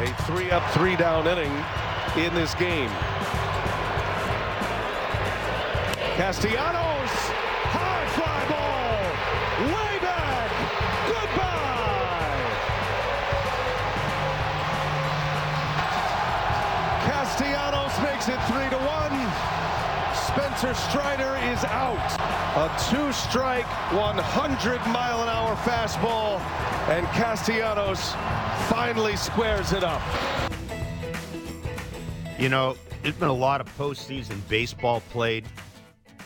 A three up, three down inning in this game. Castellanos, high fly ball, way back, goodbye. Castellanos makes it three to one. Spencer Strider is out. A two strike, 100 mile an hour fastball, and Castellanos finally squares it up. You know, there's been a lot of postseason baseball played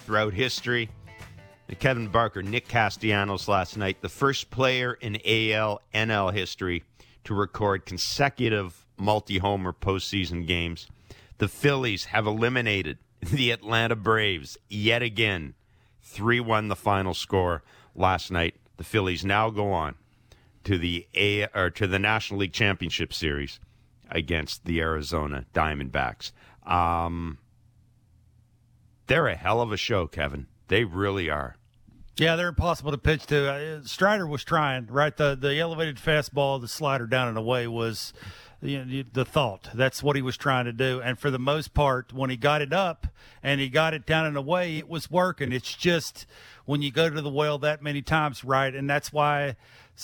throughout history. And Kevin Barker, Nick Castellanos last night, the first player in AL NL history to record consecutive multi homer postseason games. The Phillies have eliminated the Atlanta Braves yet again. 3 1 the final score last night. The Phillies now go on to the A or to the National League Championship Series against the Arizona Diamondbacks. Um, they're a hell of a show, Kevin. They really are. Yeah, they're impossible to pitch to. Uh, Strider was trying, right? The the elevated fastball, the slider down and away was you know, the thought. That's what he was trying to do. And for the most part, when he got it up and he got it down and away, it was working. It's just when you go to the well that many times, right? And that's why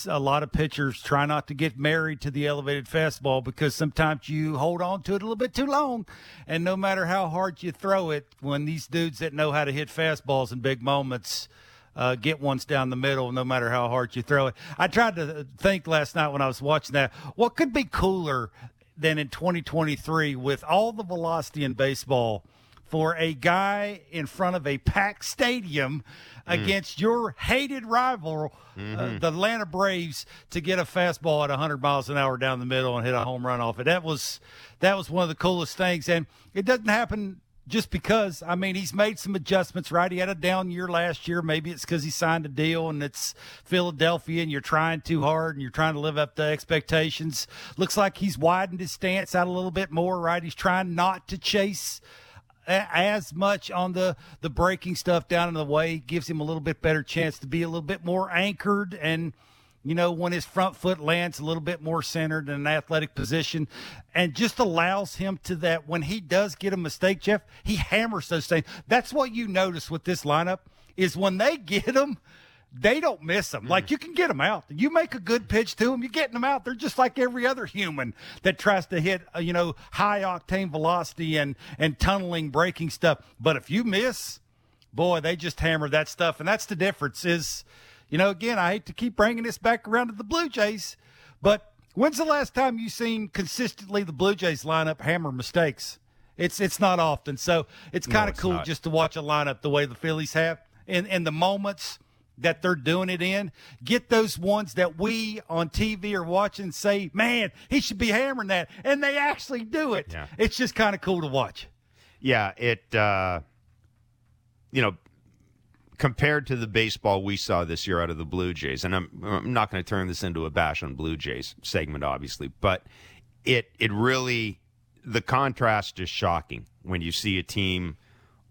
a lot of pitchers try not to get married to the elevated fastball because sometimes you hold on to it a little bit too long. And no matter how hard you throw it, when these dudes that know how to hit fastballs in big moments, uh, get ones down the middle, no matter how hard you throw it. I tried to think last night when I was watching that, what could be cooler than in 2023 with all the velocity in baseball for a guy in front of a packed stadium mm. against your hated rival, uh, mm-hmm. uh, the Atlanta Braves, to get a fastball at 100 miles an hour down the middle and hit a home run off it. That was that was one of the coolest things, and it doesn't happen just because. I mean, he's made some adjustments, right? He had a down year last year. Maybe it's because he signed a deal and it's Philadelphia and you're trying too hard and you're trying to live up to expectations. Looks like he's widened his stance out a little bit more, right? He's trying not to chase as much on the the breaking stuff down in the way gives him a little bit better chance to be a little bit more anchored and you know, when his front foot lands a little bit more centered in an athletic position and just allows him to that when he does get a mistake, Jeff, he hammers those things. That's what you notice with this lineup is when they get them, they don't miss them. Mm. Like you can get them out. You make a good pitch to them, you're getting them out. They're just like every other human that tries to hit, uh, you know, high octane velocity and and tunneling breaking stuff. But if you miss, boy, they just hammer that stuff, and that's the difference. Is you know, again, I hate to keep bringing this back around to the Blue Jays, but when's the last time you seen consistently the Blue Jays lineup hammer mistakes? It's it's not often, so it's kind of no, cool not. just to watch a lineup the way the Phillies have, and in the moments that they're doing it in. Get those ones that we on TV are watching say, man, he should be hammering that. And they actually do it. Yeah. It's just kind of cool to watch. Yeah, it, uh, you know, compared to the baseball we saw this year out of the Blue Jays, and I'm, I'm not going to turn this into a bash on Blue Jays segment, obviously, but it it really the contrast is shocking when you see a team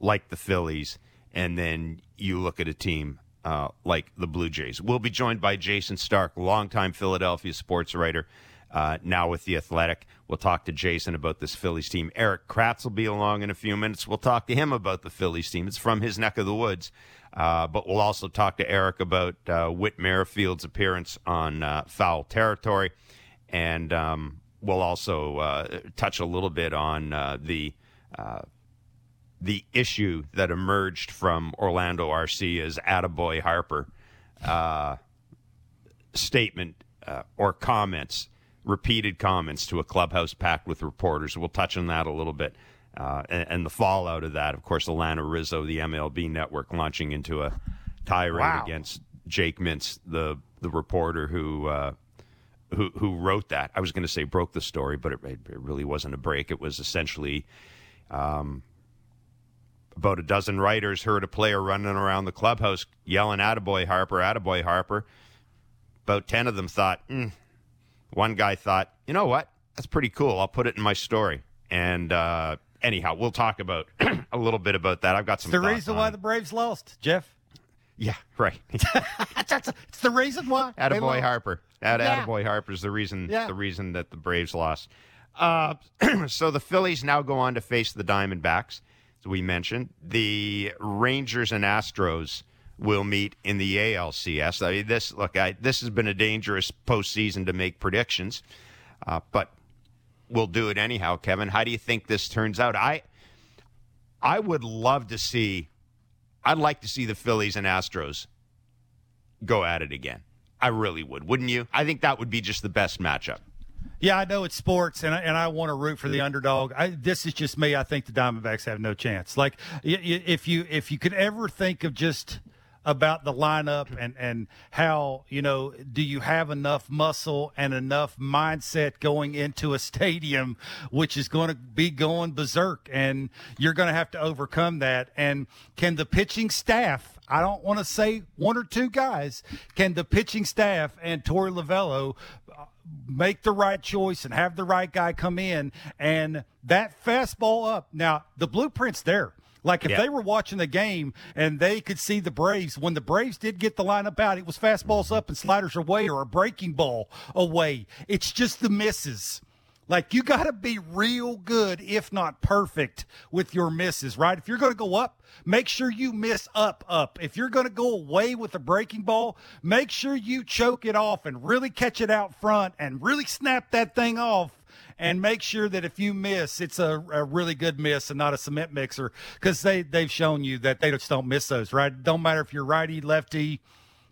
like the Phillies, and then you look at a team uh, like the Blue Jays. We'll be joined by Jayson Stark, longtime Philadelphia sports writer. Uh, now with the Athletic. We'll talk to Jayson about this Phillies team. Erik Kratz will be along in a few minutes. We'll talk to him about the Phillies team. It's from his neck of the woods. Uh, but we'll also talk to Erik about uh, Whit Merrifield's appearance on uh, foul territory, and um, we'll also uh, touch a little bit on uh, the the issue that emerged from Orlando Arcia's "Attaboy Harper" statement or comments, repeated comments to a clubhouse packed with reporters. We'll touch on that a little bit. Uh, and, and, the fallout of that, of course, Alanna Rizzo, the MLB network, launching into a tirade wow. against Jake Mintz, the the reporter who uh, who who wrote that. I was going to say broke the story, but it, it, really wasn't a break. It was essentially um, about a dozen writers heard a player running around the clubhouse yelling "Attaboy Harper, Attaboy Harper." About ten of them thought. Mm. One guy thought, you know what? That's pretty cool. I'll put it in my story. And uh, anyhow, we'll talk about a little bit about that. I've got some. the reason why the Braves lost, Jeff. Yeah, right. That's, it's the reason why. Attaboy Harper. At Yeah. Attaboy Harper's the reason Yeah. the reason that the Braves lost. Uh, so the Phillies now go on to face the Diamondbacks, we mentioned. The Rangers and Astros will meet in the ALCS. I mean, this look, I, this has been a dangerous postseason to make predictions, uh, but we'll do it anyhow. Kevin, how do you think this turns out? I I would love to see. I'd like to see the Phillies and Astros go at it again. I really would, wouldn't you? I think that would be just the best matchup. Yeah, I know it's sports, and I, and I want to root for the underdog. I, this is just me. I think the Diamondbacks have no chance. Like y- y- if you if you could ever think of just about the lineup and and how you know do you have enough muscle and enough mindset going into a stadium which is going to be going berserk and you're going to have to overcome that and can the pitching staff I don't want to say one or two guys can the pitching staff and Torey Lovullo make the right choice and have the right guy come in and that fastball up. Now, the blueprint's there. Like if Yeah. they were watching the game and they could see the Braves, when the Braves did get the lineup out, it was fastballs up and sliders away or a breaking ball away. It's just the misses. Like you got to be real good, if not perfect, with your misses, right? If you're going to go up, make sure you miss up, up. If you're going to go away with a breaking ball, make sure you choke it off and really catch it out front and really snap that thing off. And make sure that if you miss, it's a, a really good miss and not a cement mixer because they, they've shown you that they just don't miss those, right? Don't matter if you're righty, lefty,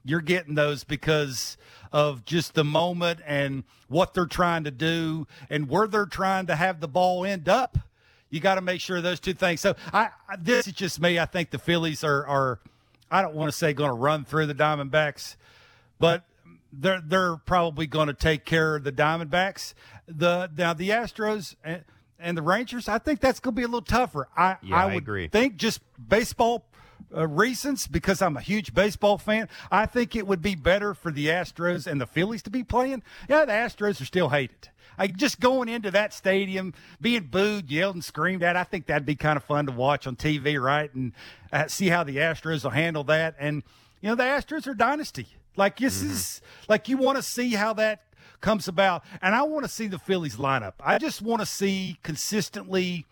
you're getting those because of just the moment and what they're trying to do and where they're trying to have the ball end up. You got to make sure those two things. So I, I this is just me. I think the Phillies are are I don't want to say going to run through the Diamondbacks, but they're they're probably going to take care of the Diamondbacks. The now the Astros and, and the Rangers. I think that's going to be a little tougher. I Yeah, I I would agree. think just baseball uh, reasons because I'm a huge baseball fan. I think it would be better for the Astros and the Phillies to be playing. Yeah, the Astros are still hated. Like just going into that stadium, being booed, yelled, and screamed at. I think that'd be kind of fun to watch on TV, right? And uh, see how the Astros will handle that. And you know, the Astros are dynasty. Like this is like you want to see how that comes about, and I want to see the Phillies lineup. I just want to see consistently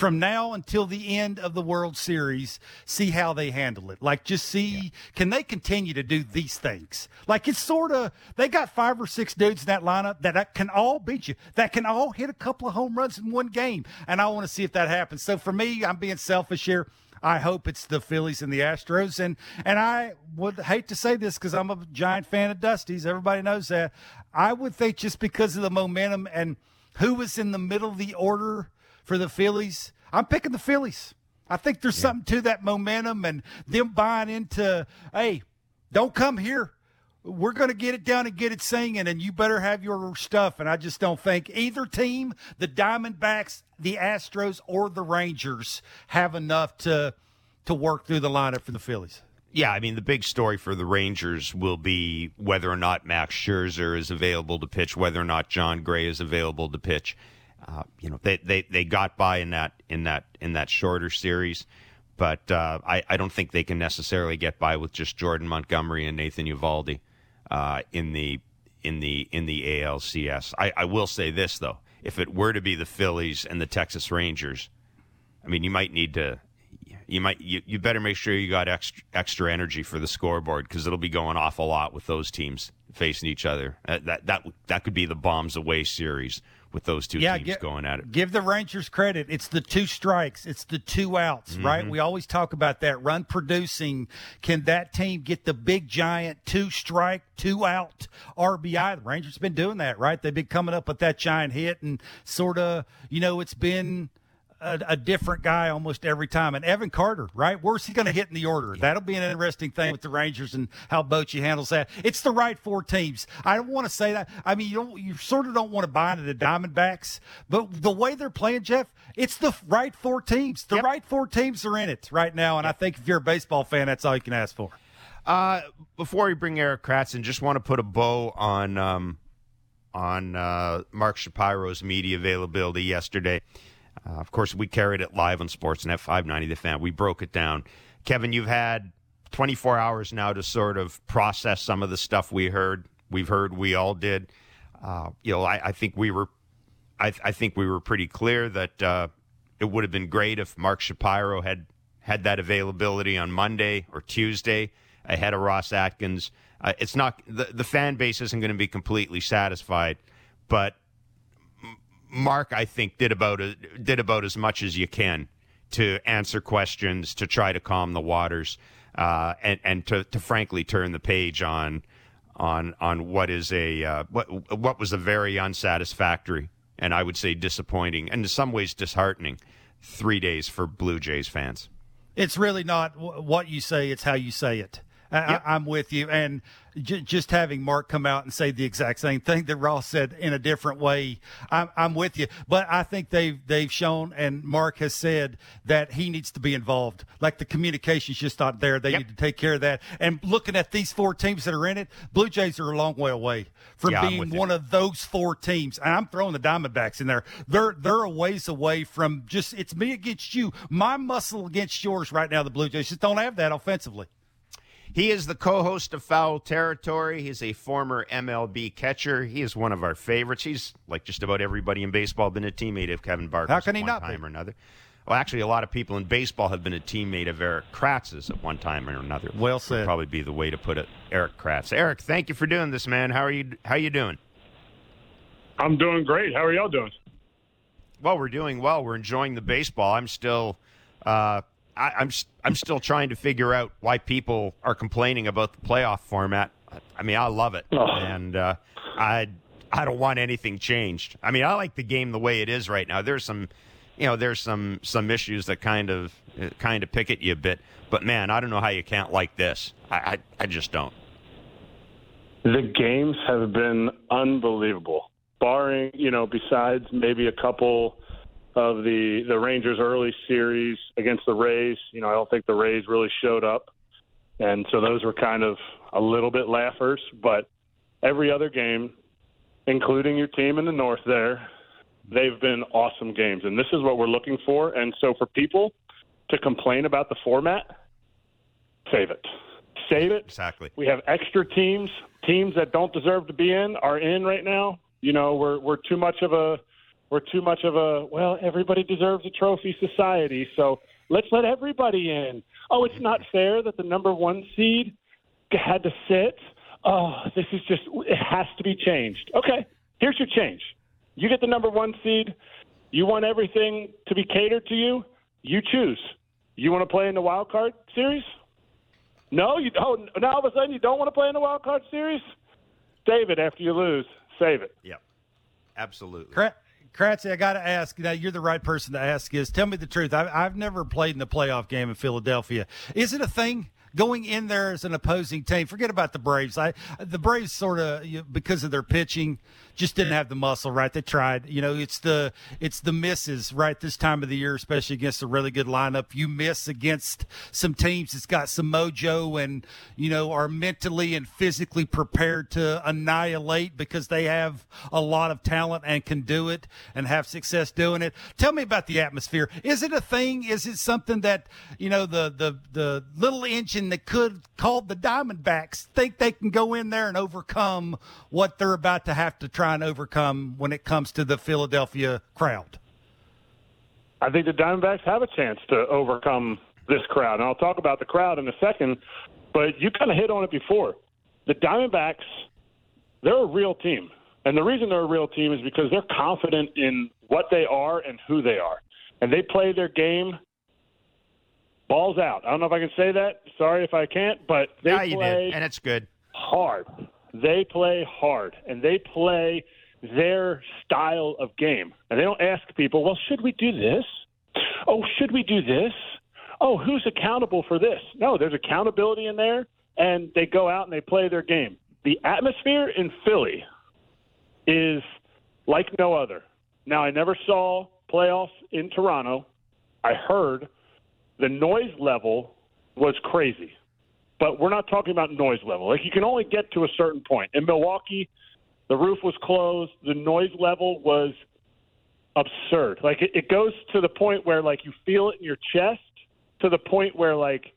from now until the end of the World Series, see how they handle it. Like, just see, can they continue to do these things? Like, it's sort of, they got five or six dudes in that lineup that can all beat you, that can all hit a couple of home runs in one game. And I want to see if that happens. So for me, I'm being selfish here. I hope it's the Phillies and the Astros. And, and I would hate to say this because I'm a giant fan of Dusty's. Everybody knows that. I would think just because of the momentum and who was in the middle of the order for the Phillies. I'm picking the Phillies. I think there's something to that momentum and them buying into, hey, don't come here. We're going to get it down and get it singing, and you better have your stuff. And I just don't think either team, the Diamondbacks, the Astros, or the Rangers, have enough to to work through the lineup for the Phillies. Yeah, I mean the big story for the Rangers will be whether or not Max Scherzer is available to pitch, whether or not Jon Gray is available to pitch. Uh, you know, they, they they got by in that in that in that shorter series, but uh, I I don't think they can necessarily get by with just Jordan Montgomery and Nathan Eovaldi uh, in the in the in the ALCS. I, I will say this though, if it were to be the Phillies and the Texas Rangers, I mean, you might need to. You might. You, you better make sure you got extra extra energy for the scoreboard because it'll be going off a lot with those teams facing each other. Uh, that that that could be the bombs away series with those two teams gi- going at it. Give the Rangers credit. It's the two strikes. It's the two outs, right? Mm-hmm. We always talk about that run producing. Can that team get the big giant two strike, two out RBI? The Rangers been doing that, right? They've been coming up with that giant hit and sort of, you know, it's been a, a different guy almost every time. And Evan Carter, right? Where's he going to hit in the order? That'll be an interesting thing with the Rangers and how Bochy handles that. It's the right four teams. I don't want to say that. I mean, you don't, you sort of don't want to buy into the Diamondbacks, but the way they're playing, Jeff, it's the right four teams. The Yep. right four teams are in it right now. And I think if you're a baseball fan, that's all you can ask for. Uh, before we bring Erik Kratz in, just want to put a bow on um, on uh, Mark Shapiro's media availability yesterday. Uh, of course, we carried it live on Sportsnet 590 The Fan. We broke it down. Kevin, you've had 24 hours now to sort of process some of the stuff we heard we've heard we all did. Uh, you know, I, I, think we were, I, I, think we were pretty clear that uh, it would have been great if Mark Shapiro had had that availability on Monday or Tuesday ahead of Ross Atkins. Uh, it's not the the fan base isn't going to be completely satisfied, but Mark, I think, did about a, did about as much as you can to answer questions, to try to calm the waters, uh, and and to, to frankly turn the page on on on what is a uh, what what was a very unsatisfactory and I would say disappointing and in some ways disheartening three days for Blue Jays fans. It's really not what you say; it's how you say it. I, am with you. And j- just having Mark come out and say the exact same thing that Ross said in a different way, I'm, I'm with you. But I think they've they've shown, and Mark has said that he needs to be involved. Like the communication's just not there. They yep. need to take care of that. And looking at these four teams that are in it, Blue Jays are a long way away from yeah, being one of those four teams. And I'm throwing the Diamondbacks in there. They're they're a ways away from just it's me against you, my muscle against yours right now. The Blue Jays just don't have that offensively. He is the co host of Foul Territory. He's a former MLB catcher. He is one of our favorites. He's, like just about everybody in baseball, been a teammate of Kevin Barker. How can he not time be? or another. Well, actually, a lot of people in baseball have been a teammate of Erik Kratz's at one time or another. Well said. Would probably be the way to put it. Erik Kratz. Erik, thank you for doing this, man. How are you? How you doing? I'm doing great. How are y'all doing? Well, we're doing well. We're enjoying the baseball. I'm still uh, I, I'm I'm still trying to figure out why people are complaining about the playoff format. I mean, I love it, oh. and uh, I I don't want anything changed. I mean, I like the game the way it is right now. There's some, you know, there's some some issues that kind of kind of pick at you a bit. But man, I don't know how you can't like this. I I, I just don't. The games have been unbelievable, barring you know, besides maybe a couple of the the Rangers' early series against the Rays. You know, I don't think the Rays really showed up, and so those were kind of a little bit laughers. But every other game, including your team in the North, there, they've been awesome games, and this is what we're looking for. And so for people to complain about the format, save it. Save it. Exactly. We have extra teams. Teams that don't deserve to be in are in right now. You know, we're we're too much of a we're too much of a well everybody deserves a trophy society so let's let everybody in. Oh it's not fair that the number one seed had to sit. Oh this is just it has to be changed. Okay here's your change. You get the number one seed. You want everything to be catered to you. You choose. You want to play in the wild card series? No you don't. Oh, now all of a sudden you don't want to play in the wild card series? Save it after you lose. Save it. Yep. Absolutely. Correct Kratzy, I got to ask. Now, you're the right person to ask. Is tell me the truth. I've, I've never played in the playoff game in Philadelphia. Is it a thing? going in there as an opposing team. Forget about the Braves. I the Braves sort of because of their pitching just didn't have the muscle, right? They tried. You know, it's the it's the misses, right? This time of the year, especially against a really good lineup, you miss against some teams that's got some mojo and you know are mentally and physically prepared to annihilate because they have a lot of talent and can do it and have success doing it. Tell me about the atmosphere. Is it a thing? Is it something that you know the the the little engine that could called the Diamondbacks think they can go in there and overcome what they're about to have to try try and overcome when it comes to the Philadelphia crowd? I think the Diamondbacks have a chance to overcome this crowd. And I'll talk about the crowd in a second, but you kind of hit on it before. The Diamondbacks, they're a real team. And the reason they're a real team is because they're confident in what they are and who they are. And they play their game balls out. I don't know if I can say that. Sorry if I can't, but they yeah, play and it's good. Hard. They play hard and they play their style of game. And they don't ask people, well, should we do this? Oh, should we do this? Oh, who's accountable for this? No, there's accountability in there, and they go out and they play their game. The atmosphere in Philly is like no other. Now, I never saw playoffs in Toronto. I heard the noise level was crazy but we're not talking about noise level. Like you can only get to a certain point. In Milwaukee, the roof was closed. The noise level was absurd. Like it, it goes to the point where like you feel it in your chest, to the point where like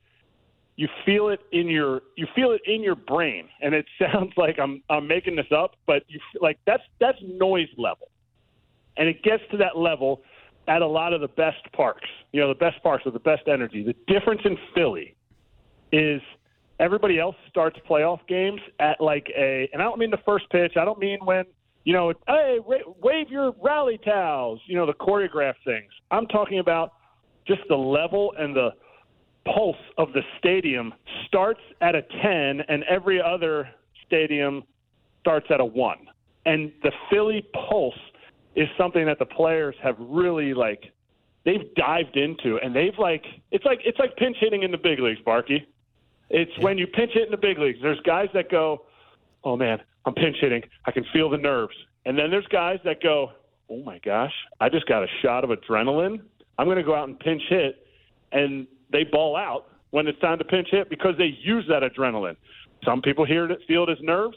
you feel it in your you feel it in your brain, and it sounds like I'm I'm making this up, but you like that's that's noise level, and it gets to that level at a lot of the best parks. You know, the best parks with the best energy. The difference in Philly is everybody else starts playoff games at like a, and I don't mean the first pitch. I don't mean when you know, hey, wave your rally towels. You know, the choreographed things. I'm talking about just the level and the pulse of the stadium starts at a 10 and every other stadium starts at a 1. And the Philly pulse is something that the players have really like they've dived into and they've like it's like it's like pinch hitting in the big leagues, Barky. It's yeah. when you pinch hit in the big leagues. There's guys that go, "Oh man, I'm pinch hitting. I can feel the nerves." And then there's guys that go, "Oh my gosh, I just got a shot of adrenaline. I'm going to go out and pinch hit." And they ball out when it's time to pinch hit because they use that adrenaline. Some people hear it, feel it as nerves.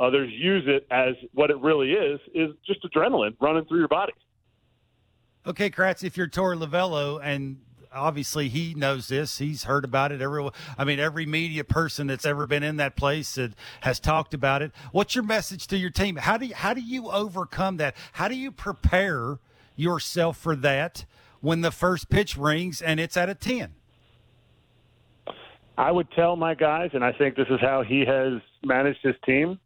Others use it as what it really is, is just adrenaline running through your body. Okay, Kratz, if you're Torey Lovullo and obviously he knows this. He's heard about it. Every, I mean, every media person that's ever been in that place has talked about it. What's your message to your team? How do you, how do you overcome that? How do you prepare yourself for that when the first pitch rings and it's at a ten? I would tell my guys, and I think this is how he has managed his team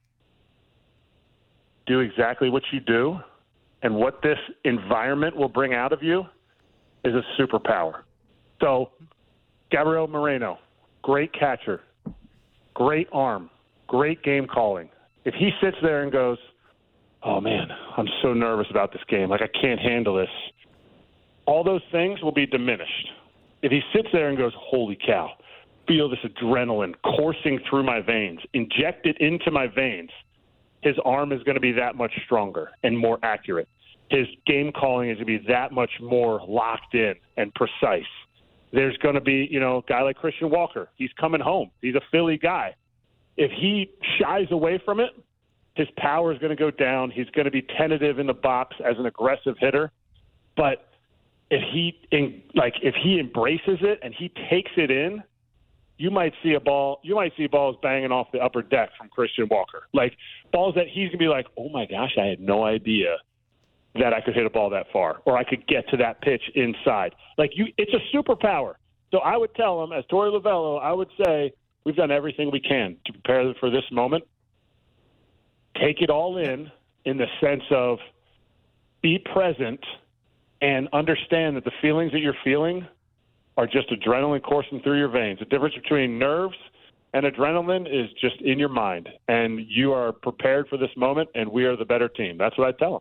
do exactly what you do. And what this environment will bring out of you is a superpower. So, Gabriel Moreno, great catcher, great arm, great game calling. If he sits there and goes, Oh man, I'm so nervous about this game. Like, I can't handle this. All those things will be diminished. If he sits there and goes, Holy cow, feel this adrenaline coursing through my veins, inject it into my veins, his arm is going to be that much stronger and more accurate. His game calling is going to be that much more locked in and precise. There's going to be, you know, a guy like Christian Walker. He's coming home. He's a Philly guy. If he shies away from it, his power is going to go down. He's going to be tentative in the box as an aggressive hitter. But if he, in, like, if he embraces it and he takes it in, you might see a ball, you might see balls banging off the upper deck from Christian Walker. Like balls that he's going to be like, oh my gosh, I had no idea that I could hit a ball that far or I could get to that pitch inside. Like you, it's a superpower. So I would tell him, as Torey Lovullo, I would say, we've done everything we can to prepare for this moment. Take it all in, in the sense of be present and understand that the feelings that you're feeling are just adrenaline coursing through your veins. The difference between nerves and adrenaline is just in your mind, and you are prepared for this moment, and we are the better team. That's what I tell them.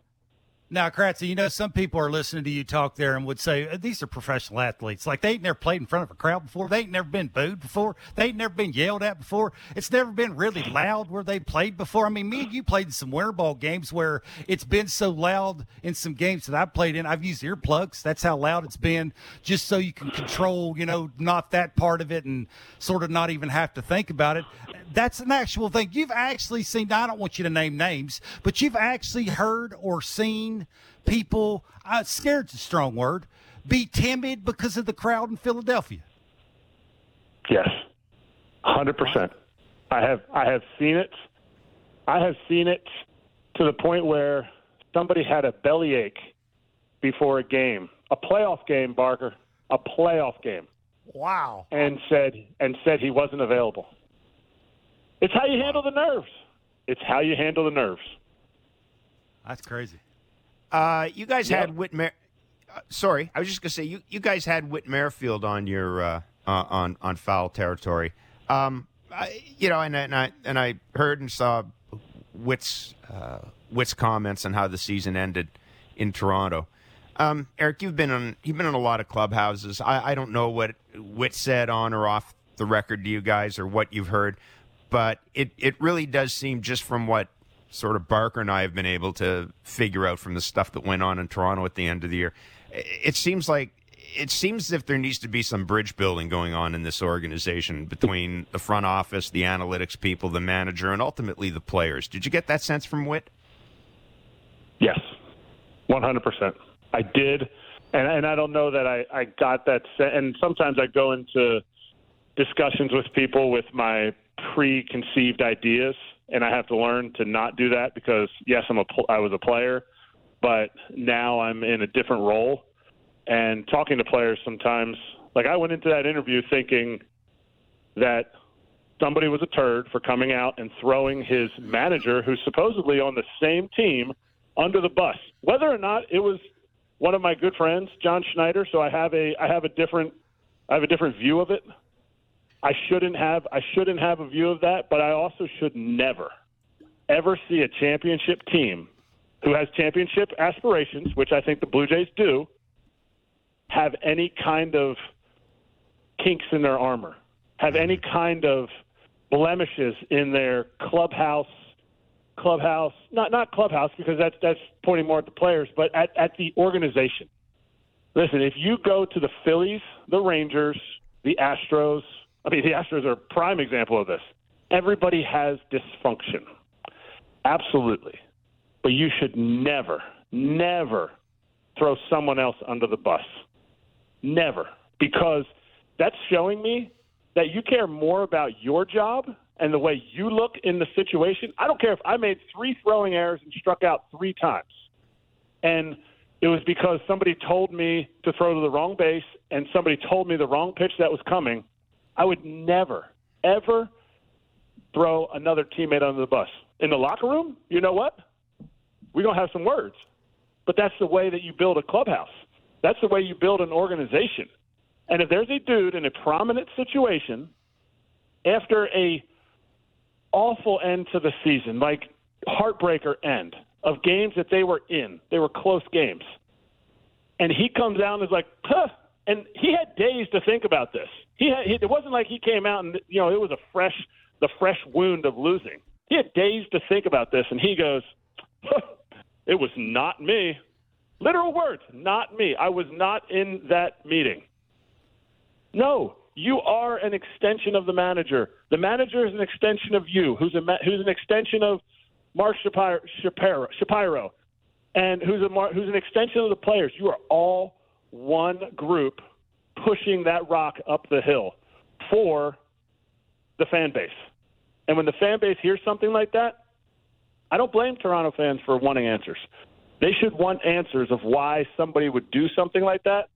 Now, Kratzy, you know, some people are listening to you talk there and would say, uh, these are professional athletes. Like, they ain't never played in front of a crowd before. They ain't never been booed before. They ain't never been yelled at before. It's never been really loud where they played before. I mean, me and you played in some winter ball games where it's been so loud in some games that I've played in. I've used earplugs. That's how loud it's been, just so you can control, you know, not that part of it and sort of not even have to think about it. That's an actual thing. You've actually seen, I don't want you to name names, but you've actually heard or seen people, uh, scared's a strong word, be timid because of the crowd in Philadelphia? Yes, hundred percent. I have I have seen it. I have seen it to the point where somebody had a bellyache before a game, a playoff game, Barker, a playoff game. Wow. And said and said he wasn't available. It's how you handle the nerves. It's how you handle the nerves. That's crazy. Uh, you guys had Whit Mer- uh, sorry, I was just gonna say you, you guys had Whit Merrifield on your uh, uh, on on foul territory. Um, I, you know, and, and I and I heard and saw Whit's uh, Whit's comments on how the season ended in Toronto. Um, Erik, you've been on you've been in a lot of clubhouses. I, I don't know what Whit said on or off the record to you guys or what you've heard, but it, it really does seem just from what sort of Barker and I have been able to figure out from the stuff that went on in Toronto at the end of the year. It seems like it seems as if there needs to be some bridge building going on in this organization between the front office, the analytics people, the manager, and ultimately the players. Did you get that sense from Whit? Yes, one hundred percent. I did, and and I don't know that I I got that. and sometimes I go into discussions with people with my preconceived ideas, and I have to learn to not do that because yes, I'm a pl- I was a player, but now I'm in a different role, and talking to players sometimes. Like I went into that interview thinking that somebody was a turd for coming out and throwing his manager, who's supposedly on the same team, under the bus. Whether or not it was one of my good friends, John Schneider, so I have a I have a different I have a different view of it. I shouldn't have I shouldn't have a view of that, but I also should never ever see a championship team who has championship aspirations, which I think the Blue Jays do, have any kind of kinks in their armor, have any mm-hmm. kind of blemishes in their clubhouse clubhouse not not clubhouse because that's that's pointing more at the players but at, at the organization. Listen if you go to the phillies the rangers the astros i mean the astros are a prime example of this everybody has dysfunction absolutely but you should never never throw someone else under the bus never because that's showing me that you care more about your job and the way you look in the situation. I don't care if I made three throwing errors and struck out three times. And it was because somebody told me to throw to the wrong base and somebody told me the wrong pitch that was coming. I would never, ever throw another teammate under the bus. In the locker room, you know what? We're going to have some words. But that's the way that you build a clubhouse. That's the way you build an organization. And if there's a dude in a prominent situation after a awful end to the season, like heartbreaker end of games that they were in, they were close games, and he comes out and is like, huh. And he had days to think about this. He, had, he it wasn't like he came out and you know it was a fresh the fresh wound of losing. He had days to think about this, and he goes, "It was not me." Literal words, not me. I was not in that meeting. No, you are an extension of the manager. The manager is an extension of you, who's a who's an extension of Mark Shapiro, Shapiro, Shapiro and who's a who's an extension of the players. You are all one group pushing that rock up the hill for the fan base. And when the fan base hears something like that, I don't blame Toronto fans for wanting answers. They should want answers of why somebody would do something like that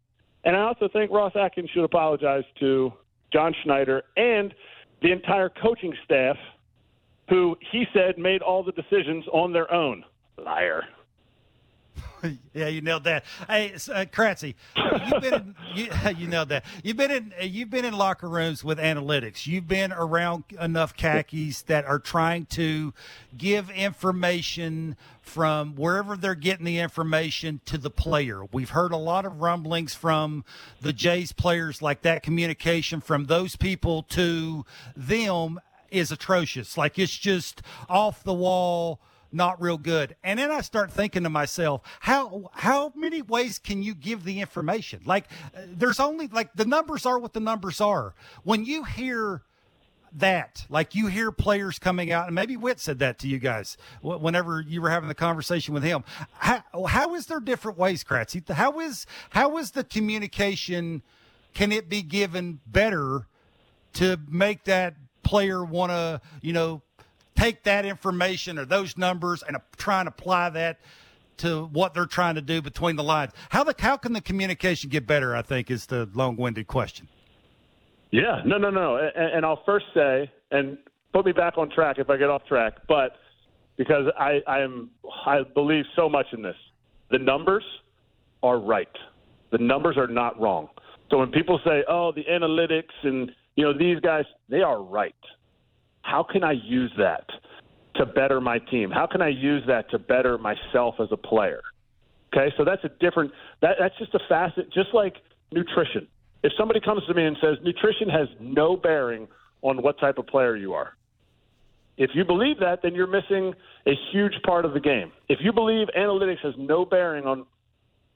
and I also think Ross Atkins should apologize to John Schneider and the entire coaching staff, who he said made all the decisions on their own. Liar. yeah, you nailed that. Hey, uh, Kratzy, you've been in, you, you nailed that. You've been in you've been in locker rooms with analytics. You've been around enough khakis that are trying to give information from wherever they're getting the information to the player. We've heard a lot of rumblings from the Jays players like that communication from those people to them is atrocious. Like it's just off the wall not real good. And then I start thinking to myself, how how many ways can you give the information? Like uh, there's only like the numbers are what the numbers are. When you hear that, like you hear players coming out, and maybe Whit said that to you guys whenever you were having the conversation with him. How, how is there different ways, Kratzy? How is how is the communication? Can it be given better to make that player want to, you know, take that information or those numbers and try and apply that to what they're trying to do between the lines. How the how can the communication get better? I think is the long-winded question. Yeah, no, no, no. And, and I'll first say, and put me back on track if I get off track, but because I, I am, I believe so much in this. The numbers are right. The numbers are not wrong. So when people say, "Oh, the analytics and you know these guys," they are right how can I use that to better my team? How can I use that to better myself as a player? Okay, so that's a different that that's just a facet, just like nutrition. If somebody comes to me and says nutrition has no bearing on what type of player you are, if you believe that, then you're missing a huge part of the game. If you believe analytics has no bearing on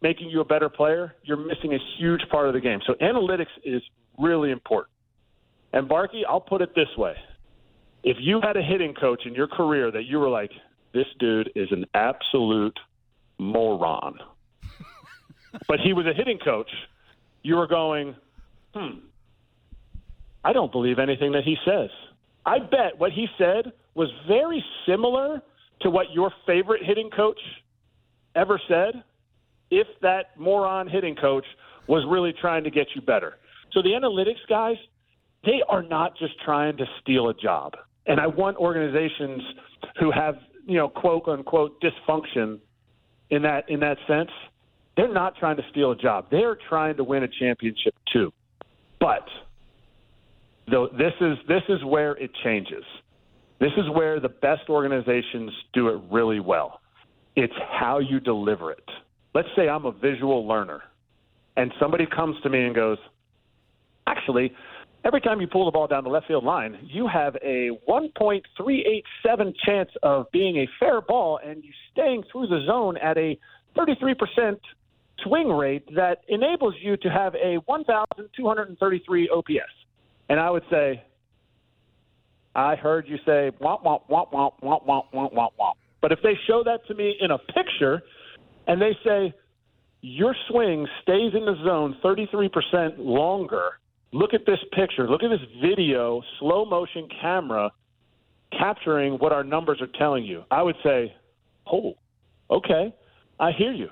making you a better player, you're missing a huge part of the game. So analytics is really important. And Barkey, I'll put it this way if you had a hitting coach in your career that you were like, this dude is an absolute moron, but he was a hitting coach, you were going, hmm, I don't believe anything that he says. I bet what he said was very similar to what your favorite hitting coach ever said if that moron hitting coach was really trying to get you better. So the analytics guys, they are not just trying to steal a job. And I want organizations who have, you know, quote unquote dysfunction in that in that sense. They're not trying to steal a job. They're trying to win a championship too. But though this is this is where it changes. This is where the best organizations do it really well. It's how you deliver it. Let's say I'm a visual learner and somebody comes to me and goes, actually, every time you pull the ball down the left field line, you have a 1.387 chance of being a fair ball and you staying through the zone at a 33% swing rate that enables you to have a 1,233 OPS. And I would say, I heard you say womp womp womp womp womp womp womp womp womp. But if they show that to me in a picture and they say your swing stays in the zone 33% longer, look at this picture, look at this video, slow motion camera capturing what our numbers are telling you. I would say, "Oh, okay. I hear you."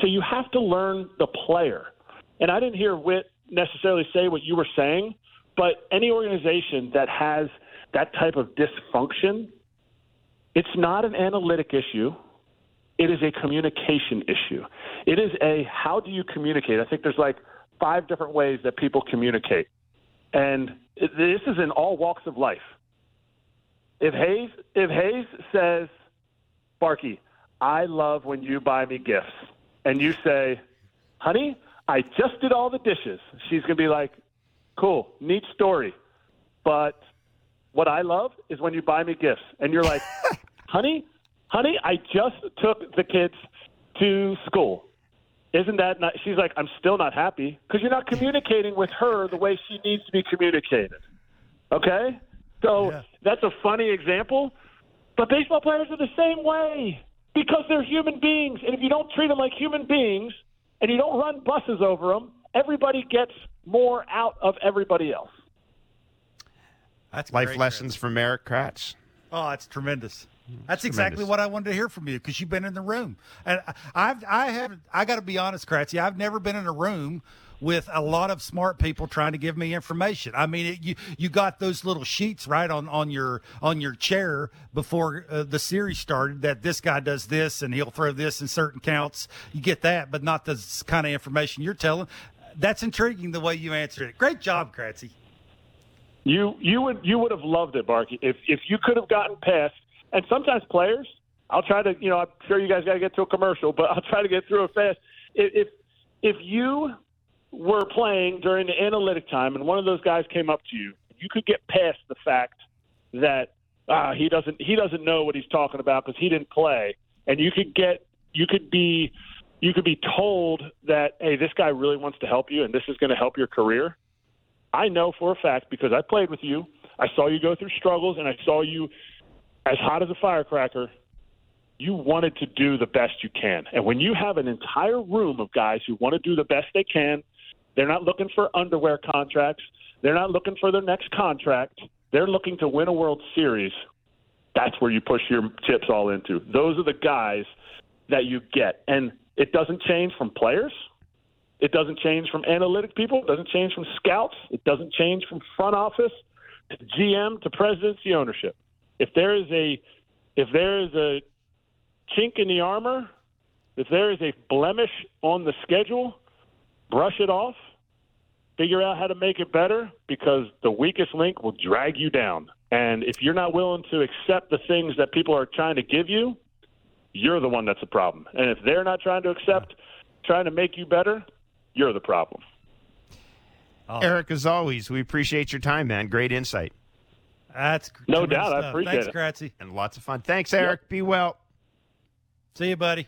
So you have to learn the player. And I didn't hear Whit necessarily say what you were saying, but any organization that has that type of dysfunction, it's not an analytic issue. It is a communication issue. It is a how do you communicate? I think there's like five different ways that people communicate. And this is in all walks of life. If Hayes if Hayes says, Barky, I love when you buy me gifts, and you say, Honey, I just did all the dishes. She's gonna be like, Cool, neat story. But what I love is when you buy me gifts and you're like, honey, honey, I just took the kids to school. Isn't that not? She's like, I'm still not happy because you're not communicating with her the way she needs to be communicated. Okay? So Yeah. that's a funny example, but baseball players are the same way because they're human beings. And if you don't treat them like human beings and you don't run buses over them, everybody gets more out of everybody else. That's Life great, lessons from Erik Kratz. Oh, that's tremendous. That's exactly tremendous. what I wanted to hear from you because you've been in the room, and I- I've I have I got to be honest, Kratzy, I've never been in a room with a lot of smart people trying to give me information. I mean, it, you you got those little sheets right on on your on your chair before uh, the series started that this guy does this and he'll throw this in certain counts. You get that, but not the kind of information you're telling. That's intriguing the way you answered it. Great job, Kratzy. You you would you would have loved it, Barky, if if you could have gotten past. And sometimes players, I'll try to you know I'm sure you guys got to get to a commercial, but I'll try to get through it fast. If if, you were playing during the analytic time and one of those guys came up to you, you could get past the fact that ah, he doesn't he doesn't know what he's talking about because he didn't play, and you could get you could be you could be told that hey, this guy really wants to help you, and this is going to help your career. I know for a fact because I played with you. I saw you go through struggles, and I saw you as hot as a firecracker. You wanted to do the best you can, and when you have an entire room of guys who want to do the best they can, they're not looking for underwear contracts. They're not looking for their next contract. They're looking to win a World Series. That's where you push your chips all into. Those are the guys that you get. And it doesn't change from players. It doesn't change from analytic people. It doesn't change from scouts. It doesn't change from front office to GM to presidency ownership. If there is a if there is a chink in the armor, if there is a blemish on the schedule, brush it off. Figure out how to make it better because the weakest link will drag you down. And if you're not willing to accept the things that people are trying to give you, you're the one that's the problem. And if they're not trying to accept, trying to make you better, you're the problem. Erik, as always, we appreciate your time, man. Great insight That's No tremendous doubt. I appreciate Thanks, it. Kratzy. and lots of fun. Thanks, Erik. Be well. See you, buddy.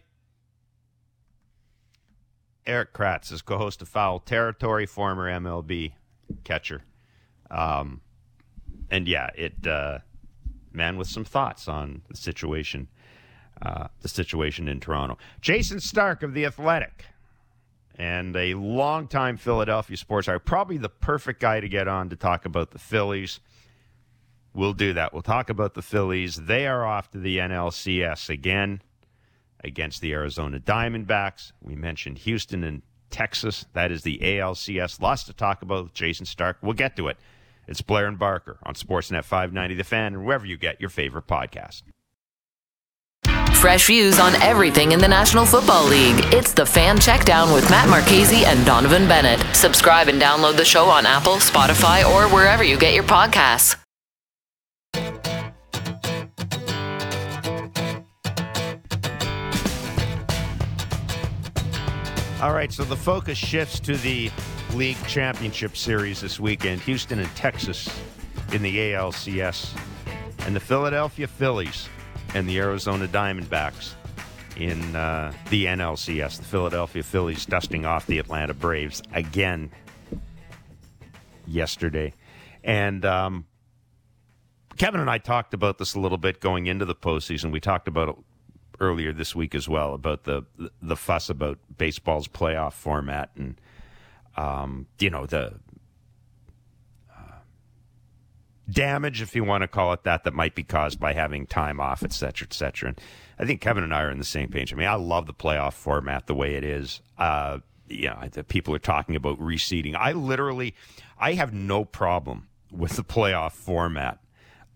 Erik Kratz is co-host of Foul Territory, former MLB catcher. Um, and yeah, it uh, man with some thoughts on the situation, uh, the situation in Toronto. Jayson Stark of the Athletic and a longtime Philadelphia sports writer, probably the perfect guy to get on to talk about the Phillies. We'll do that. We'll talk about the Phillies. They are off to the NLCS again against the Arizona Diamondbacks. We mentioned Houston and Texas. That is the ALCS. Lots to talk about with Jayson Stark. We'll get to it. It's Blair and Barker on Sportsnet 590 The Fan and wherever you get your favorite podcast. Fresh views on everything in the National Football League. It's the Fan Checkdown with Matt Marchese and Donovan Bennett. Subscribe and download the show on Apple, Spotify, or wherever you get your podcasts. All right, so the focus shifts to the league championship series this weekend. Houston and Texas in the ALCS, and the Philadelphia Phillies and the Arizona Diamondbacks in uh, the NLCS. The Philadelphia Phillies dusting off the Atlanta Braves again yesterday. And um, Kevin and I talked about this a little bit going into the postseason. We talked about earlier this week as well about the the fuss about baseball's playoff format and um, you know the uh, damage, if you want to call it that, that might be caused by having time off, et cetera, et cetera. And I think Kevin and I are on the same page. I mean, I love the playoff format the way it is. Uh, you know, the people are talking about reseeding. I literally, I have no problem with the playoff format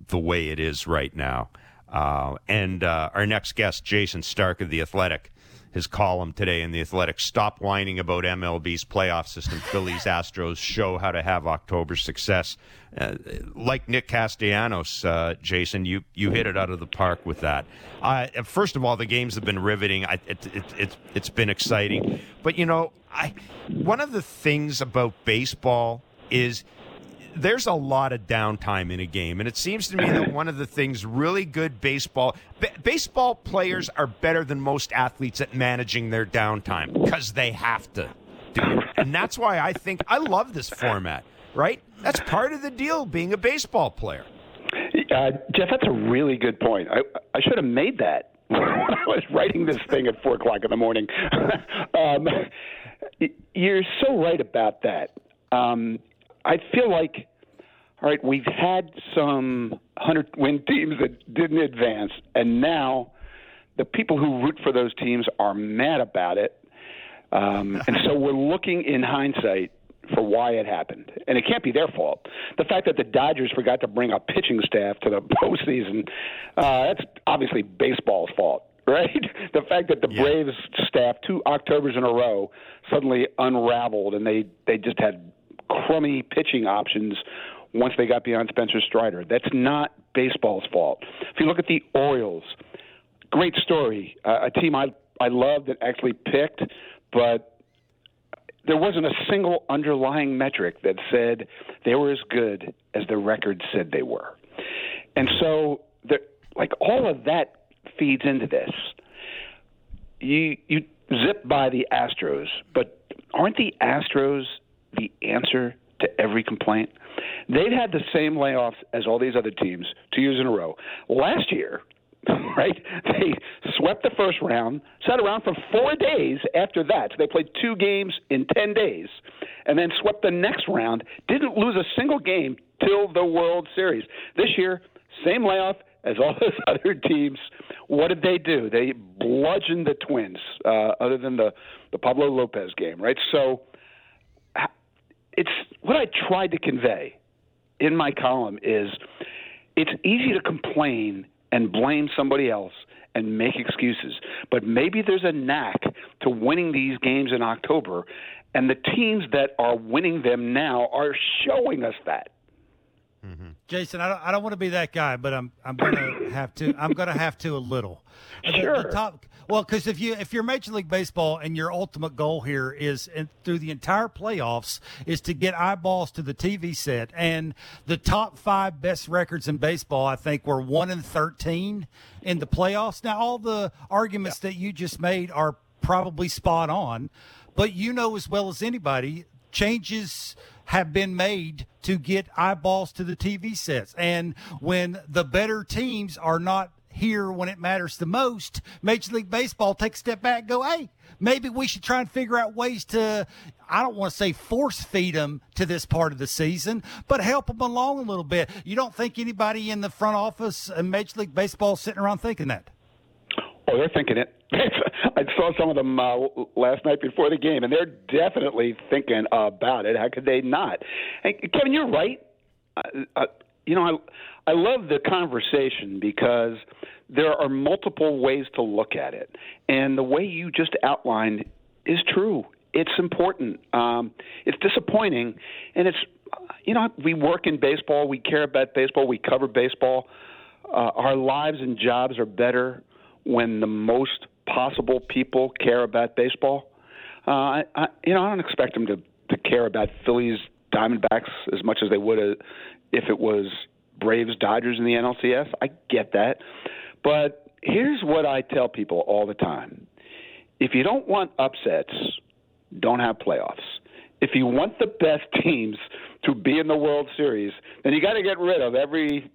the way it is right now. Uh, and uh, our next guest, Jayson Stark of The Athletic, his column today in The Athletic, Stop Whining About MLB's Playoff System. Phillies Astros show how to have October success. Uh, like Nick Castellanos, uh, Jayson, you, you hit it out of the park with that. Uh, first of all, the games have been riveting. I, it, it, it, it's been exciting. But, you know, I, one of the things about baseball is – there's a lot of downtime in a game, and it seems to me that one of the things really good baseball b- baseball players are better than most athletes at managing their downtime because they have to do it, and that's why I think I love this format. Right? That's part of the deal being a baseball player. Uh, Jeff, that's a really good point. I, I should have made that when I was writing this thing at four o'clock in the morning. um, you're so right about that. Um, I feel like, all right, we've had some 100 win teams that didn't advance, and now the people who root for those teams are mad about it. Um, and so we're looking in hindsight for why it happened. And it can't be their fault. The fact that the Dodgers forgot to bring a pitching staff to the postseason, uh, that's obviously baseball's fault. Right? The fact that the yeah. Braves staff two Octobers in a row suddenly unraveled and they, they just had crummy pitching options once they got beyond Spencer Strider. That's not baseball's fault. If you look at the Orioles, great story. Uh, a team I I love that actually picked, but there wasn't a single underlying metric that said they were as good as the record said they were. And so, the, like all of that feeds into this. You you zip by the Astros, but aren't the Astros the answer to every complaint. They've had the same layoffs as all these other teams two years in a row. Last year, right, they swept the first round, sat around for four days after that. So they played two games in 10 days, and then swept the next round, didn't lose a single game till the World Series. This year, same layoff as all those other teams. What did they do? They bludgeoned the Twins, uh, other than the, the Pablo Lopez game, right? So it's what I tried to convey in my column is it's easy to complain and blame somebody else and make excuses. But maybe there's a knack to winning these games in October, and the teams that are winning them now are showing us that. Mm-hmm. Jayson, I don't, I don't want to be that guy, but I'm I'm going to have to. I'm going to have to a little. Sure. The, the top, well, because if you if you're Major League Baseball and your ultimate goal here is in, through the entire playoffs is to get eyeballs to the TV set, and the top five best records in baseball, I think, were one and thirteen in the playoffs. Now, all the arguments yeah. that you just made are probably spot on, but you know as well as anybody changes have been made to get eyeballs to the TV sets. And when the better teams are not here when it matters the most, Major League Baseball take a step back and go, hey, maybe we should try and figure out ways to, I don't want to say force feed them to this part of the season, but help them along a little bit. You don't think anybody in the front office in Major League Baseball sitting around thinking that? Oh, they're thinking it. I saw some of them uh, last night before the game, and they're definitely thinking about it. How could they not? And Kevin, you're right. Uh, you know, I I love the conversation because there are multiple ways to look at it, and the way you just outlined is true. It's important. Um, it's disappointing, and it's you know we work in baseball, we care about baseball, we cover baseball. Uh, our lives and jobs are better when the most possible people care about baseball. Uh, I, I, you know, I don't expect them to to care about Phillies Diamondbacks as much as they would uh, if it was Braves Dodgers in the NLCS. I get that, but here's what I tell people all the time: if you don't want upsets, don't have playoffs. If you want the best teams to be in the World Series, then you got to get rid of every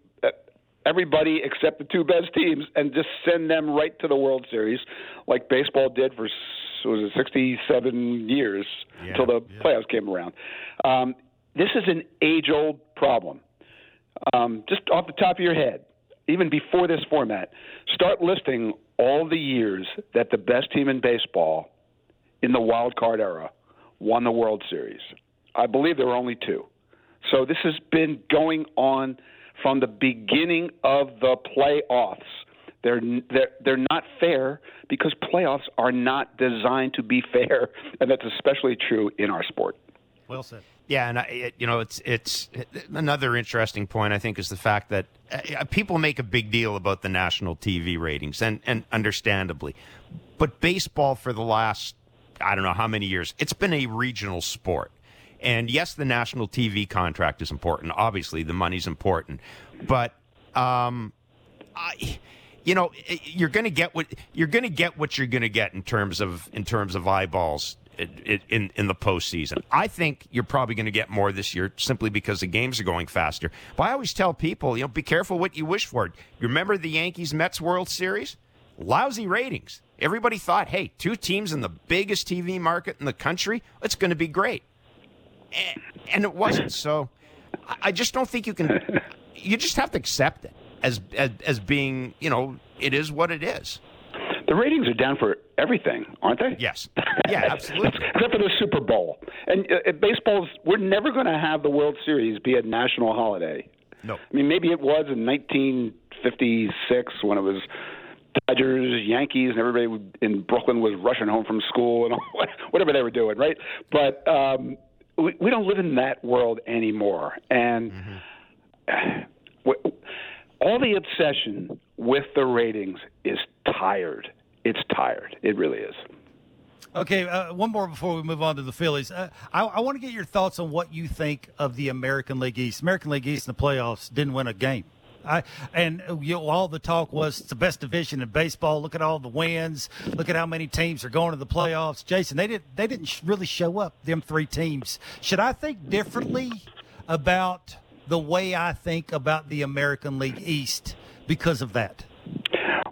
everybody except the two best teams and just send them right to the World Series, like baseball did for was it 67 years yeah, until the yeah. playoffs came around. Um, this is an age-old problem. Um, just off the top of your head, even before this format, start listing all the years that the best team in baseball in the wild card era won the World Series. I believe there were only two. So this has been going on from the beginning of the playoffs. They're, they're, they're not fair because playoffs are not designed to be fair, and that's especially true in our sport. Well said. Yeah, and I, it, you know, it's it's another interesting point. I think is the fact that uh, people make a big deal about the national TV ratings, and and understandably, but baseball for the last I don't know how many years, it's been a regional sport. And yes, the national TV contract is important. Obviously, the money's important, but um, I, you know, you're going to get what you're going to get what you're going to get in terms of in terms of eyeballs in, in, the postseason. I think you're probably going to get more this year simply because the games are going faster. But I always tell people, you know, be careful what you wish for. You remember the Yankees Mets World Series? Lousy ratings. Everybody thought, hey, two teams in the biggest TV market in the country, it's going to be great and it wasn't. So I just don't think you can. You just have to accept it as as, as being, you know, it is what it is. The ratings are down for everything, aren't they? Yes. Yeah, absolutely. Except for the Super Bowl. And uh, baseball's, we're never going to have the World Series be a national holiday. No. I mean, maybe it was in 1956 when it was Dodgers, Yankees, and everybody in Brooklyn was rushing home from school and whatever they were doing, right? But um, we, we don't live in that world anymore, and mm-hmm. all the obsession with the ratings is tired. It's tired. It really is. Okay, uh, one more before we move on to the Phillies. Uh, I, I want to get your thoughts on what you think of the American League East. American League East in the playoffs didn't win a game. I, and you know, all the talk was it's the best division in baseball. Look at all the wins. Look at how many teams are going to the playoffs. Jayson, they didn't they didn't really show up. Them three teams. Should I think differently about the way I think about the American League East because of that?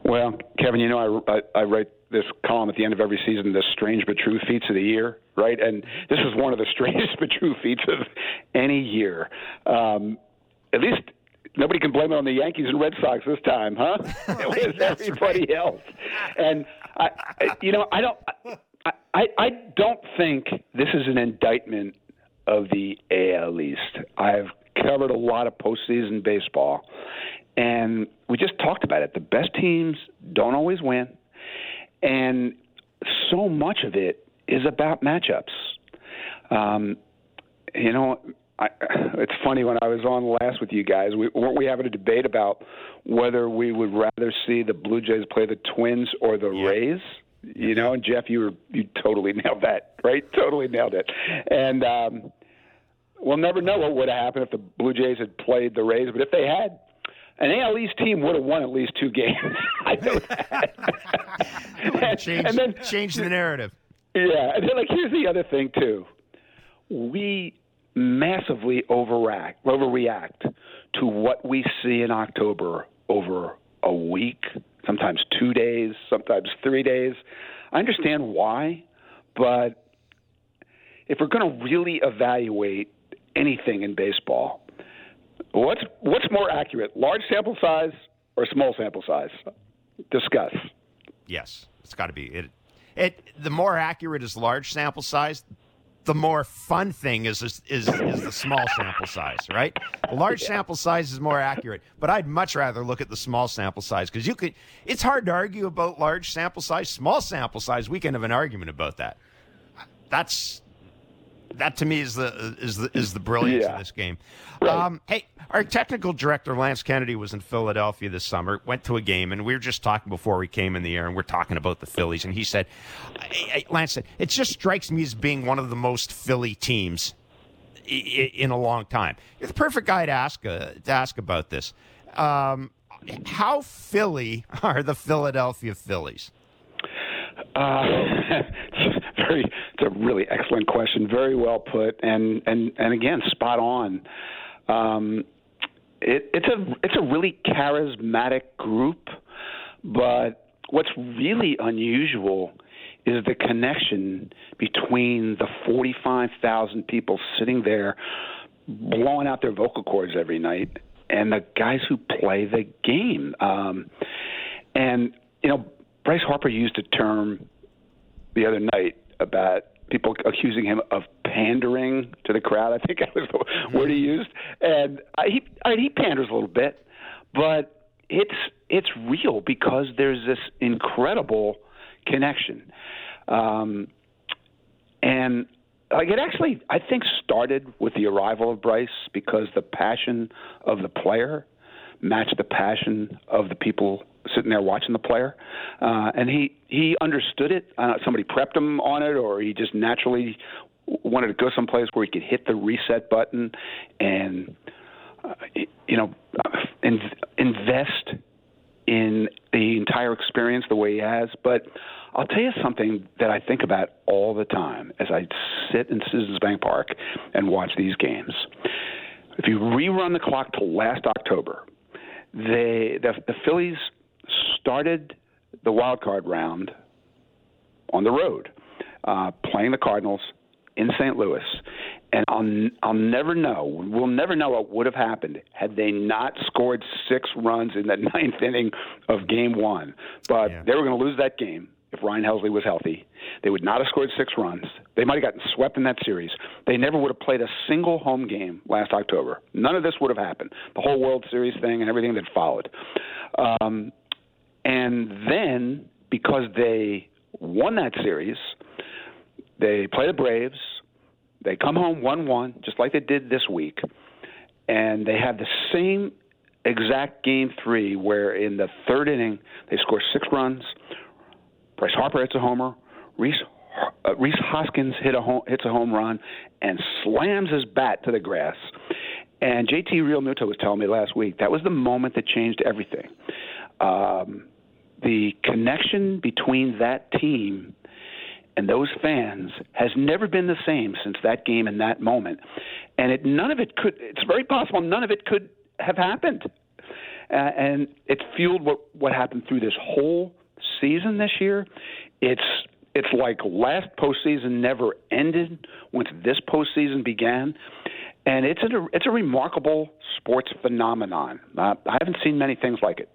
Well, Kevin, you know I, I, I write this column at the end of every season, the strange but true feats of the year, right? And this is one of the strangest but true feats of any year. Um, at least nobody can blame it on the Yankees and Red Sox this time, huh? it was everybody right. else. And I, I, you know, I don't, I, I I don't think this is an indictment of the AL East. I've covered a lot of postseason baseball, and we just talked about it. The best teams don't always win, and so much of it is about matchups. Um, you know, I, it's funny when I was on last with you guys, we, weren't we having a debate about whether we would rather see the Blue Jays play the Twins or the yeah. Rays? You know, and Jeff, you were you totally nailed that, right? Totally nailed it. And um, we'll never know what would have happened if the Blue Jays had played the Rays, but if they had, an AL East team would have won at least two games. I know that. change, and then change the narrative. Yeah, and then like here's the other thing too. We massively overreact, overreact to what we see in October over a week, sometimes two days, sometimes three days. I understand why, but if we're going to really evaluate anything in baseball, what's what's more accurate, large sample size or small sample size? Discuss. Yes, it's got to be it. It the more accurate is large sample size, the more fun thing is is is, is the small sample size, right? The large yeah. sample size is more accurate, but I'd much rather look at the small sample size because you could. It's hard to argue about large sample size, small sample size. We can have an argument about that. That's that to me is the is the is the brilliance yeah. of this game. Right. Um, hey, our technical director Lance Kennedy was in Philadelphia this summer. Went to a game, and we were just talking before we came in the air, and we're talking about the Phillies. And he said, Lance said, it just strikes me as being one of the most Philly teams in a long time. You're the perfect guy to ask uh, to ask about this. Um, how Philly are the Philadelphia Phillies? Uh, very, it's a really excellent question. Very well put, and and and again, spot on. Um, it, it's a it's a really charismatic group, but what's really unusual is the connection between the 45,000 people sitting there blowing out their vocal cords every night and the guys who play the game. Um, and you know, Bryce Harper used a term the other night about people accusing him of pandering to the crowd. I think that was the word he used, and I, he I he panders a little bit, but it's it's real because there's this incredible connection, um, and like it actually I think started with the arrival of Bryce because the passion of the player matched the passion of the people sitting there watching the player, uh, and he he understood it. Uh, somebody prepped him on it, or he just naturally wanted to go someplace where he could hit the reset button and uh, you know in, invest in the entire experience the way he has. But I'll tell you something that I think about all the time as I sit in Citizens Bank Park and watch these games. If you rerun the clock to last October, they the, the Phillies started the wild card round on the road, uh, playing the Cardinals in St. Louis. And I'll, I'll never know. We'll never know what would have happened had they not scored six runs in the ninth inning of game one. But yeah. they were going to lose that game if Ryan Helsley was healthy. They would not have scored six runs. They might have gotten swept in that series. They never would have played a single home game last October. None of this would have happened. The whole World Series thing and everything that followed. Um, and then, because they won that series, they play the Braves. They come home 1 1, just like they did this week. And they have the same exact game three where in the third inning they score six runs. Bryce Harper hits a homer. Reese uh, Rhys Hoskins hit a home, hits a home run and slams his bat to the grass. And JT Realmuto was telling me last week that was the moment that changed everything. Um, the connection between that team and those fans has never been the same since that game and that moment. And it none of it could. It's very possible none of it could have happened. Uh, and it fueled what what happened through this whole season this year. It's it's like last postseason never ended once this postseason began, and it's a it's a remarkable sports phenomenon. Uh, I haven't seen many things like it.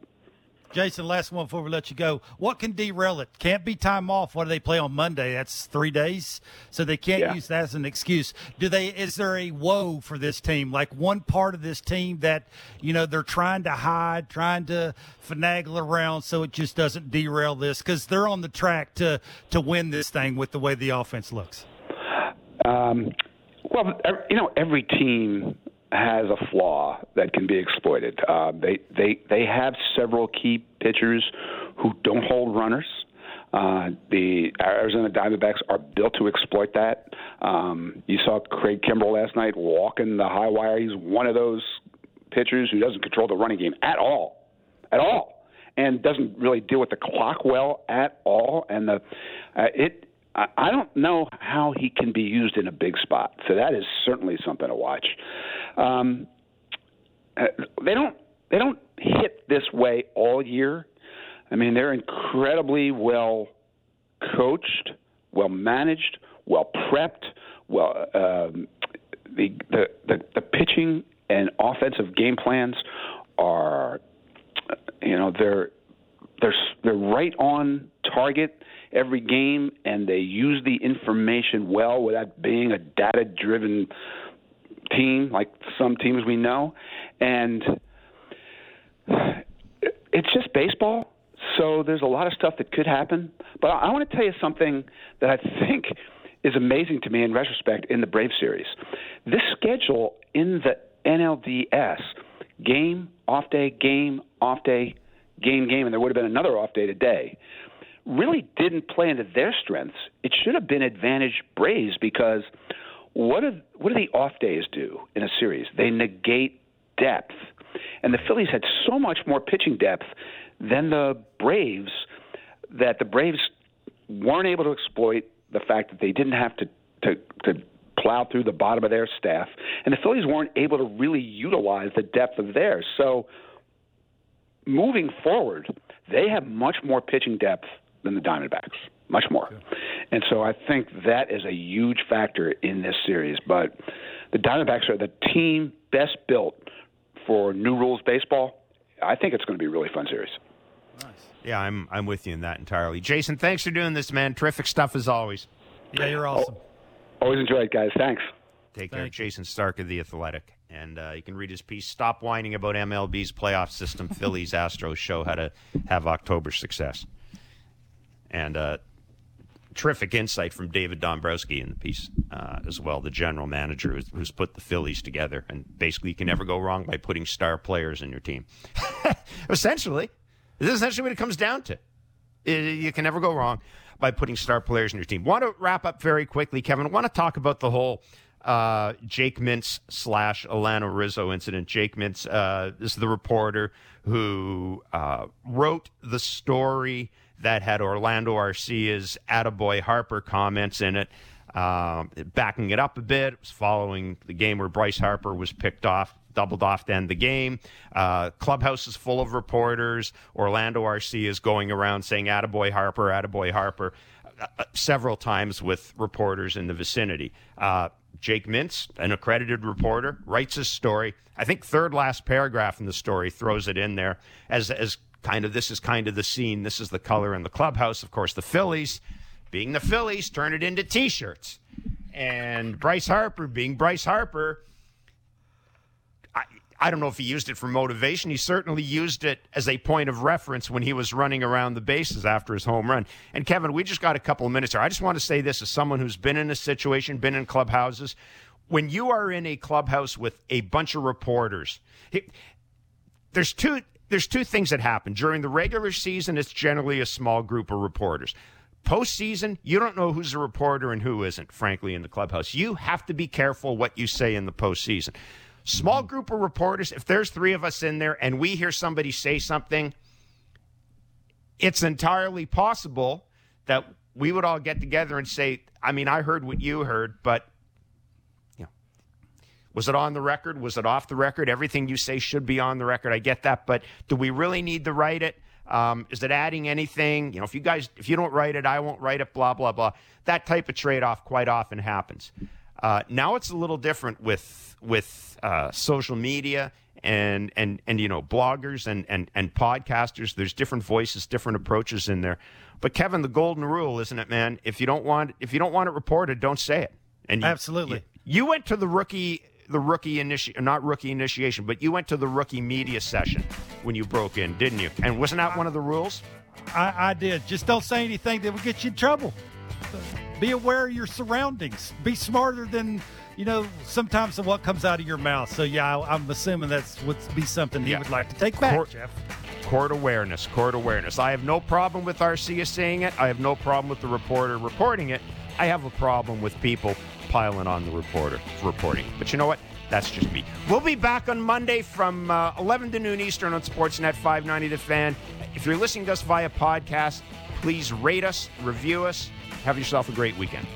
Jayson, last one before we let you go. What can derail it? Can't be time off. What do they play on Monday? That's three days, so they can't yeah. use that as an excuse. Do they? Is there a woe for this team? Like one part of this team that you know they're trying to hide, trying to finagle around, so it just doesn't derail this because they're on the track to to win this thing with the way the offense looks. Um, well, you know, every team has a flaw that can be exploited. Uh, they they they have several key pitchers who don't hold runners. Uh, the Arizona Diamondbacks are built to exploit that. Um, you saw Craig Kimbrel last night walking the high wire. He's one of those pitchers who doesn't control the running game at all, at all, and doesn't really deal with the clock well at all. And the uh, it I don't know how he can be used in a big spot. So that is certainly something to watch. Um, uh, they don't. They don't hit this way all year. I mean, they're incredibly well coached, well managed, well prepped. Well, um, the, the the the pitching and offensive game plans are, you know, they're they're they're right on target every game, and they use the information well without being a data-driven team like some teams we know, and it's just baseball. So there's a lot of stuff that could happen. But I want to tell you something that I think is amazing to me in retrospect in the Brave series. This schedule in the NLDS game, off day, game, off day, game, game, and there would have been another off day today really didn't play into their strengths. It should have been advantage Braves because what do what do the off days do in a series? They negate depth, and the Phillies had so much more pitching depth than the Braves that the Braves weren't able to exploit the fact that they didn't have to to, to plow through the bottom of their staff, and the Phillies weren't able to really utilize the depth of theirs. So moving forward, they have much more pitching depth than the Diamondbacks, much more. And so I think that is a huge factor in this series. But the Diamondbacks are the team best built for new rules baseball. I think it's going to be a really fun series. Nice. Yeah, I'm I'm with you in that entirely. Jayson, thanks for doing this, man. Terrific stuff as always. Yeah, you're awesome. Oh, always enjoy it, guys. Thanks. Take care. Jayson Stark of The Athletic. And uh, you can read his piece, Stop Whining About MLB's Playoff System. Phillies Astros show how to have October success. And uh, terrific insight from David Dombrowski in the piece uh, as well, the general manager who's, who's, put the Phillies together. And basically, you can never go wrong by putting star players in your team. essentially, this is essentially what it comes down to. It, you can never go wrong by putting star players in your team. Want to wrap up very quickly, Kevin. Want to talk about the whole uh, Jake Mintz slash Alanna Rizzo incident. Jake Mintz uh, is the reporter who uh, wrote the story that had Orlando Arcia's Attaboy Harper comments in it. Um, backing it up a bit, it was following the game where Bryce Harper was picked off, doubled off to end the game. Uh, clubhouse is full of reporters. Orlando Arcia is going around saying "Attaboy Harper, Attaboy Harper," uh, uh, several times with reporters in the vicinity. Uh, Jake Mintz, an accredited reporter, writes his story. I think third last paragraph in the story throws it in there as as kind of this is kind of the scene. This is the color in the clubhouse. Of course, the Phillies being the Phillies, turn it into T-shirts. And Bryce Harper, being Bryce Harper, I, I don't know if he used it for motivation. He certainly used it as a point of reference when he was running around the bases after his home run. And Kevin, we just got a couple of minutes here. I just want to say this as someone who's been in a situation, been in clubhouses. When you are in a clubhouse with a bunch of reporters, there's two there's two things that happen. During the regular season, it's generally a small group of reporters. Postseason, you don't know who's a reporter and who isn't, frankly, in the clubhouse. You have to be careful what you say in the postseason. Small group of reporters, if there's three of us in there and we hear somebody say something, it's entirely possible that we would all get together and say, I mean, I heard what you heard, but was it on the record? Was it off the record? Everything you say should be on the record. I get that, but do we really need to write it? Um, is it adding anything? You know, if you guys, if you don't write it, I won't write it. Blah blah blah. That type of trade off quite often happens. Uh, now it's a little different with with uh, social media and and and you know bloggers and and and podcasters. There's different voices, different approaches in there. But Kevin, the golden rule, isn't it, man? If you don't want if you don't want it reported, don't say it. And you, absolutely, you, you went to the rookie the rookie initi- not rookie initiation, but you went to the rookie media session when you broke in, didn't you? And wasn't that one of the rules? I, I did. Just don't say anything that will get you in trouble. Be aware of your surroundings. Be smarter than you know sometimes of what comes out of your mouth. So yeah, I, am assuming that's would be something he yeah. would like to take back, court, Jeff. Court awareness, court awareness. I have no problem with Arcia saying it. I have no problem with the reporter reporting it. I have a problem with people piling on the reporter reporting. But you know what? That's just me. We'll be back on Monday from uh, 11 to noon Eastern on Sportsnet 590 The Fan. If you're listening to us via podcast, please rate us, review us. Have yourself a great weekend.